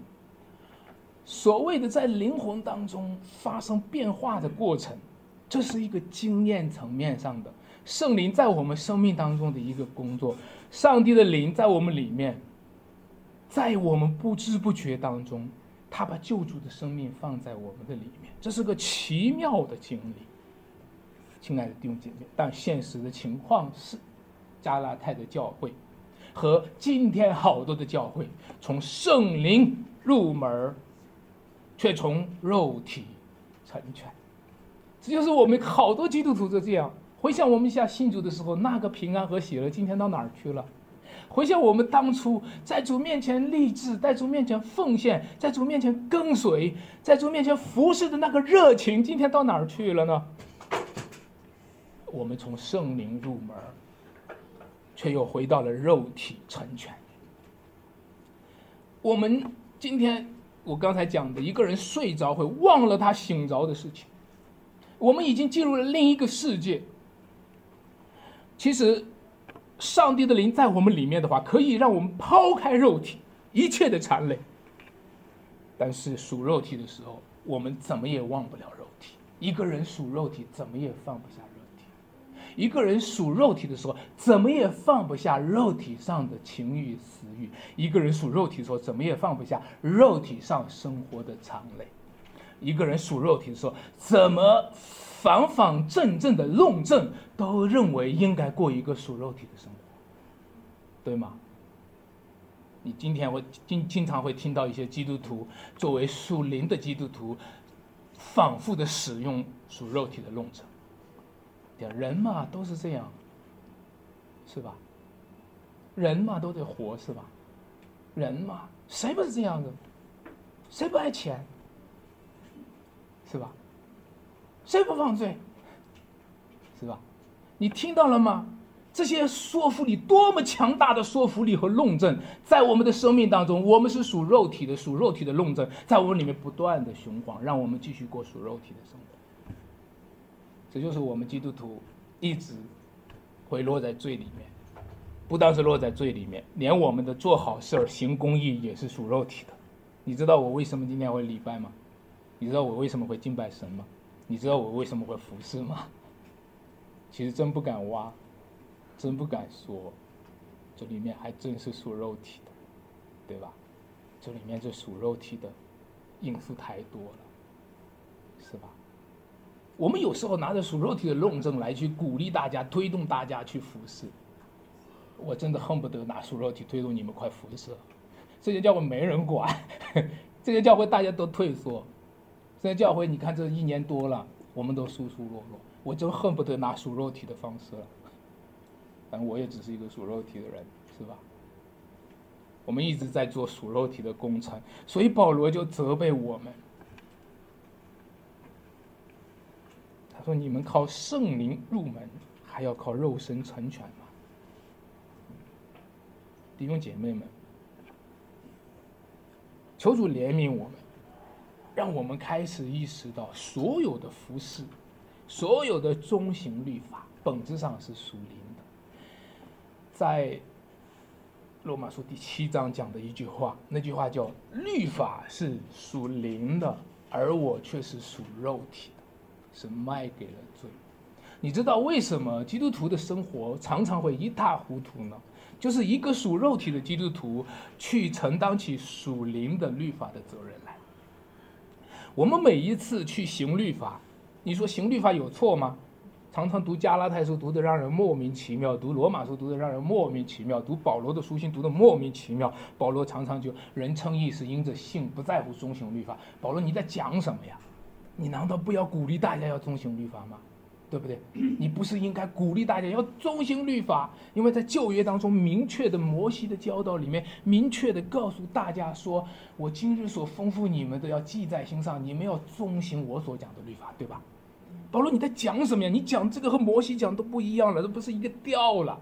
所谓的在灵魂当中发生变化的过程，这是一个经验层面上的圣灵在我们生命当中的一个工作。上帝的灵在我们里面，在我们不知不觉当中。他把救主的生命放在我们的里面，这是个奇妙的经历，亲爱的弟兄姐妹。但现实的情况是，加拉太的教会和今天好多的教会，从圣灵入门，却从肉体成全。就是我们好多基督徒都这样。回想我们一下信主的时候，那个平安和喜乐，今天到哪儿去了？回想我们当初在主面前立志，在主面前奉献，在主面前跟随，在主面前服侍的那个热情，今天到哪儿去了呢？我们从圣灵入门，却又回到了肉体成全。我们今天我刚才讲的，一个人睡着会忘了他醒着的事情，我们已经进入了另一个世界。其实。上帝的灵在我们里面的话，可以让我们抛开肉体一切的残累。但是属肉体的时候，我们怎么也忘不了肉体。一个人属肉体，怎么也放不下肉体。一个人属肉体的时候，怎么也放不下肉体上的情欲私欲。一个人属肉体的时候，怎么也放不下肉体上生活的常累。一个人属肉体的时候，怎么？方方正正的论证都认为应该过一个属肉体的生活，对吗？你今天会经经常会听到一些基督徒作为属灵的基督徒，反复的使用属肉体的论证。人嘛都是这样，是吧？人嘛都得活，是吧？人嘛谁不是这样的？谁不爱钱？是吧？谁不犯罪？是吧？你听到了吗？这些说服力多么强大的说服力和论证，在我们的生命当中，我们是属肉体的，属肉体的论证，在我们里面不断的循环，让我们继续过属肉体的生活。这就是我们基督徒一直会落在罪里面，不单是落在罪里面，连我们的做好事儿、行公义也是属肉体的。你知道我为什么今天会礼拜吗？你知道我为什么会敬拜神吗？你知道我为什么会服侍吗？其实真不敢挖，真不敢说，这里面还真是属肉体的，对吧？这里面这属肉体的因素太多了，是吧？我们有时候拿着属肉体的论证来去鼓励大家、推动大家去服侍，我真的恨不得拿属肉体推动你们快服侍，这些教会没人管，这些教会大家都退缩。在教会，你看这一年多了，我们都疏疏落落，我真恨不得拿属肉体的方式了。但我也只是一个属肉体的人，是吧？我们一直在做属肉体的工程，所以保罗就责备我们。他说：“你们靠圣灵入门，还要靠肉身成全吗？”弟兄姐妹们，求主怜悯我们。让我们开始意识到，所有的服饰，所有的中型律法，本质上是属灵的。在罗马书第七章讲的一句话，那句话叫“律法是属灵的，而我却是属肉体的，是卖给了罪。”你知道为什么基督徒的生活常常会一塌糊涂呢？就是一个属肉体的基督徒去承担起属灵的律法的责任来。我们每一次去行律法，你说行律法有错吗？常常读加拉太书读得让人莫名其妙，读罗马书读得让人莫名其妙，读保罗的书信读得莫名其妙。保罗常常就人称义是因着信，不在乎中行律法。保罗你在讲什么呀？你难道不要鼓励大家要中行律法吗？对不对？你不是应该鼓励大家要遵行律法？因为在旧约当中，明确的摩西的教导里面，明确的告诉大家说：“我今日所吩咐你们的，要记在心上，你们要遵行我所讲的律法，对吧？”保罗，你在讲什么呀？你讲这个和摩西讲都不一样了，这不是一个调了。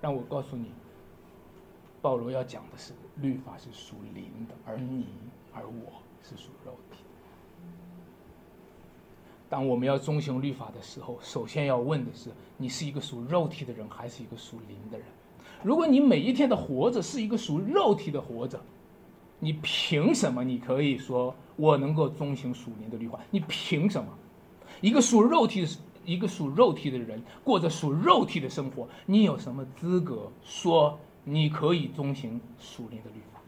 让我告诉你，保罗要讲的是律法是属灵的，而你而我是属肉的。当我们要遵循律法的时候，首先要问的是：你是一个属肉体的人，还是一个属灵的人？如果你每一天的活着是一个属肉体的活着，你凭什么？你可以说我能够遵循属灵的律法？你凭什么？一个属肉体的，一个属肉体的人过着属肉体的生活，你有什么资格说你可以遵循属灵的律法？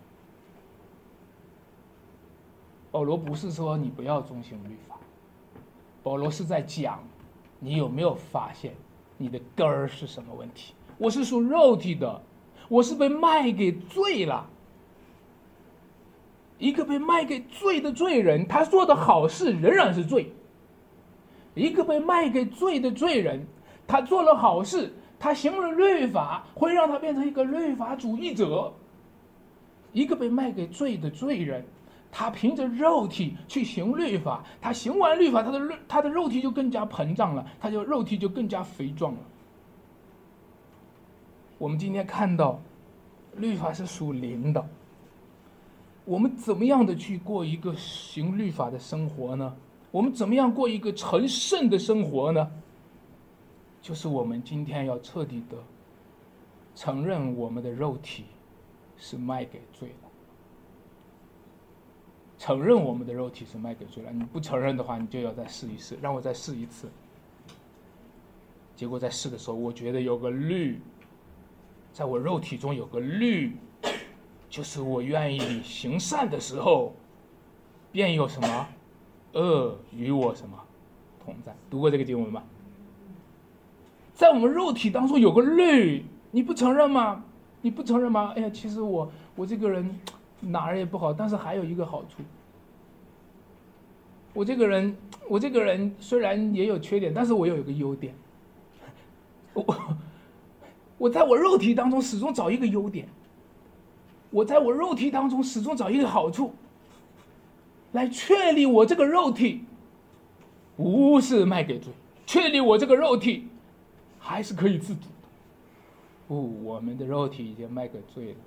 保罗不是说你不要遵循律法。保罗是在讲，你有没有发现，你的根儿是什么问题？我是属肉体的，我是被卖给罪了。一个被卖给罪的罪人，他做的好事仍然是罪。一个被卖给罪的罪人，他做了好事，他行了律法，会让他变成一个律法主义者。一个被卖给罪的罪人。他凭着肉体去行律法，他行完律法，他的肉他的肉体就更加膨胀了，他就肉体就更加肥壮了。我们今天看到，律法是属灵的。我们怎么样的去过一个行律法的生活呢？我们怎么样过一个成圣的生活呢？就是我们今天要彻底的承认我们的肉体是卖给罪的。承认我们的肉体是卖给罪了，你不承认的话，你就要再试一试，让我再试一次。结果在试的时候，我觉得有个律，在我肉体中有个律，就是我愿意行善的时候，便有什么恶与我什么同在。读过这个经文吗？在我们肉体当中有个律，你不承认吗？你不承认吗？哎呀，其实我我这个人。哪儿也不好，但是还有一个好处。我这个人，我这个人虽然也有缺点，但是我有一个优点。我，我在我肉体当中始终找一个优点。我在我肉体当中始终找一个好处，来确立我这个肉体不是卖给罪，确立我这个肉体还是可以自主的。不，我们的肉体已经卖给罪了。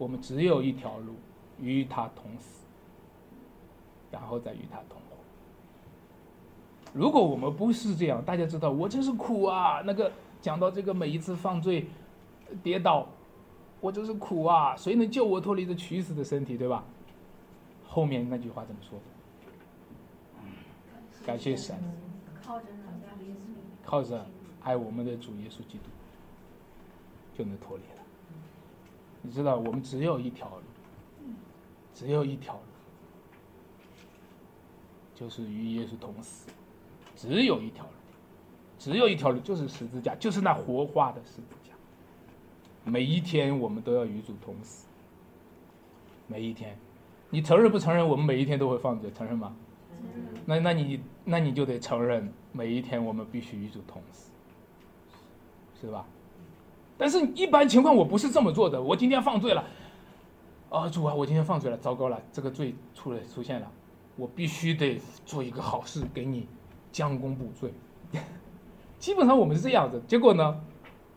我们只有一条路，与他同死，然后再与他同活。如果我们不是这样，大家知道我真是苦啊！那个讲到这个每一次犯罪跌倒，我真是苦啊！谁能救我脱离这屈死的身体，对吧？后面那句话怎么说？感谢神，靠着爱我们的主耶稣基督，就能脱离了。你知道，我们只有一条路，只有一条路，就是与耶稣同死，只有一条路，只有一条路，就是十字架，就是那活化的十字架。每一天，我们都要与主同死。每一天，你承认不承认？我们每一天都会犯罪，承认吗？那那你那你就得承认，每一天我们必须与主同死，是吧？但是，一般情况我不是这么做的。我今天犯罪了，啊，主啊，我今天犯罪了，糟糕了，这个罪出来出现了，我必须得做一个好事，给你将功补罪。基本上我们是这样子，结果呢，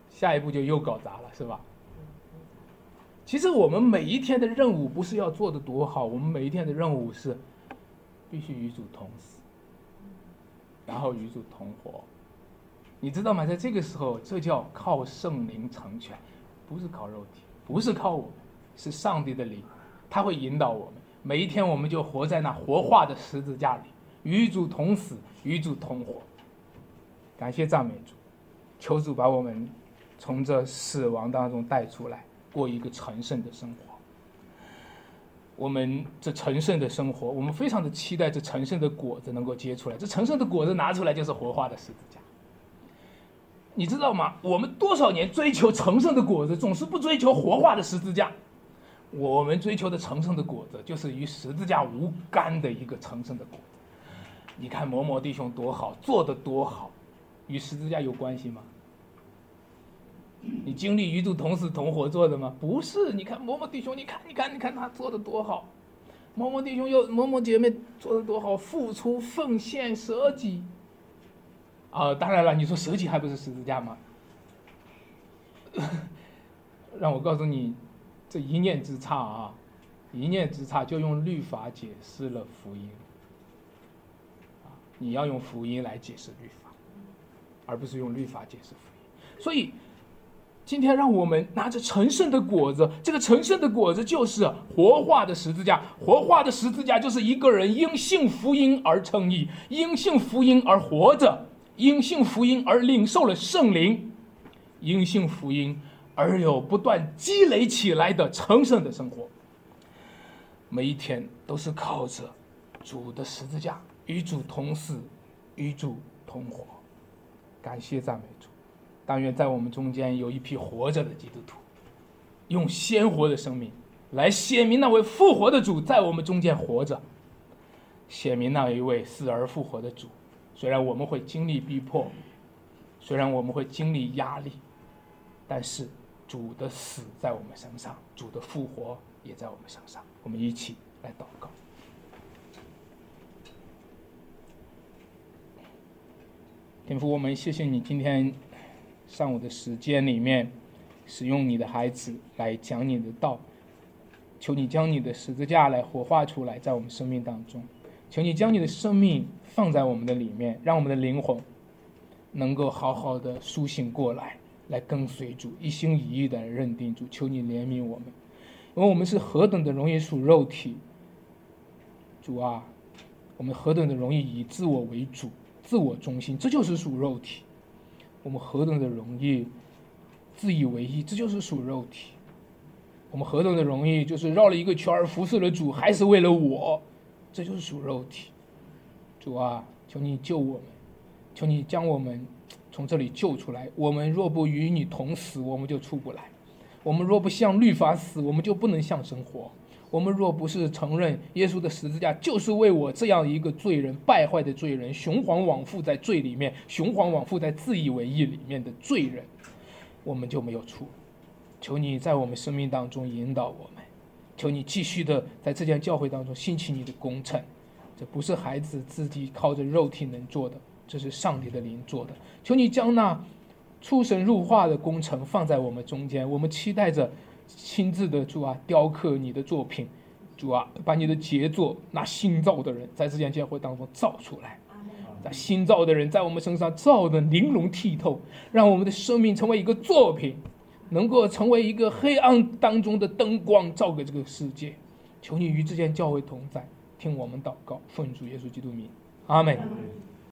下一步就又搞砸了，是吧？其实我们每一天的任务不是要做的多好，我们每一天的任务是必须与主同死，然后与主同活。你知道吗？在这个时候，这叫靠圣灵成全，不是靠肉体，不是靠我们，是上帝的灵，他会引导我们。每一天，我们就活在那活化的十字架里，与主同死，与主同活。感谢赞美主，求主把我们从这死亡当中带出来，过一个成圣的生活。我们这成圣的生活，我们非常的期待这成圣的果子能够结出来。这成圣的果子拿出来，就是活化的十字架。你知道吗？我们多少年追求成圣的果子，总是不追求活化的十字架。我们追求的成圣的果子，就是与十字架无干的一个成圣的果。你看某某弟兄多好，做的多好，与十字架有关系吗？你经历与主同死同活做的吗？不是。你看某某弟兄，你看，你看，你看他做的多好。某某弟兄又某某姐妹做的多好，付出、奉献、舍己。啊，当然了，你说舍己还不是十字架吗？让我告诉你，这一念之差啊，一念之差就用律法解释了福音。啊，你要用福音来解释律法，而不是用律法解释福音。所以。今天让我们拿着成圣的果子，这个成圣的果子就是活化的十字架。活化的十字架就是一个人因信福音而称义，因信福音而活着，因信福音而领受了圣灵，因信福音而有不断积累起来的成圣的生活。每一天都是靠着主的十字架，与主同死，与主同活。感谢赞美主。但愿在我们中间有一批活着的基督徒，用鲜活的生命来显明那位复活的主在我们中间活着，显明那一位死而复活的主。虽然我们会经历逼迫，虽然我们会经历压力，但是主的死在我们身上，主的复活也在我们身上。我们一起来祷告，天父，我们谢谢你今天。上午的时间里面，使用你的孩子来讲你的道，求你将你的十字架来活化出来，在我们生命当中，求你将你的生命放在我们的里面，让我们的灵魂能够好好的苏醒过来，来跟随主，一心一意的认定主。求你怜悯我们，因为我们是何等的容易属肉体，主啊，我们何等的容易以自我为主，自我中心，这就是属肉体。我们何等的容易自以为意，这就是属肉体；我们何等的容易，就是绕了一个圈儿，服侍了主，还是为了我，这就是属肉体。主啊，求你救我们，求你将我们从这里救出来。我们若不与你同死，我们就出不来；我们若不向律法死，我们就不能向生活。我们若不是承认耶稣的十字架就是为我这样一个罪人、败坏的罪人、雄黄往复在罪里面、雄黄往复在自以为意里面的罪人，我们就没有出。求你在我们生命当中引导我，求你继续的在这件教会当中兴起你的工程。这不是孩子自己靠着肉体能做的，这是上帝的灵做的。求你将那出神入化的工程放在我们中间，我们期待着。亲自的主啊，雕刻你的作品，主啊，把你的杰作那新造的人在这件教会当中造出来，在新造的人在我们身上造的玲珑剔透，让我们的生命成为一个作品，能够成为一个黑暗当中的灯光，照给这个世界。求你与这件教会同在，听我们祷告，奉主耶稣基督名，阿门。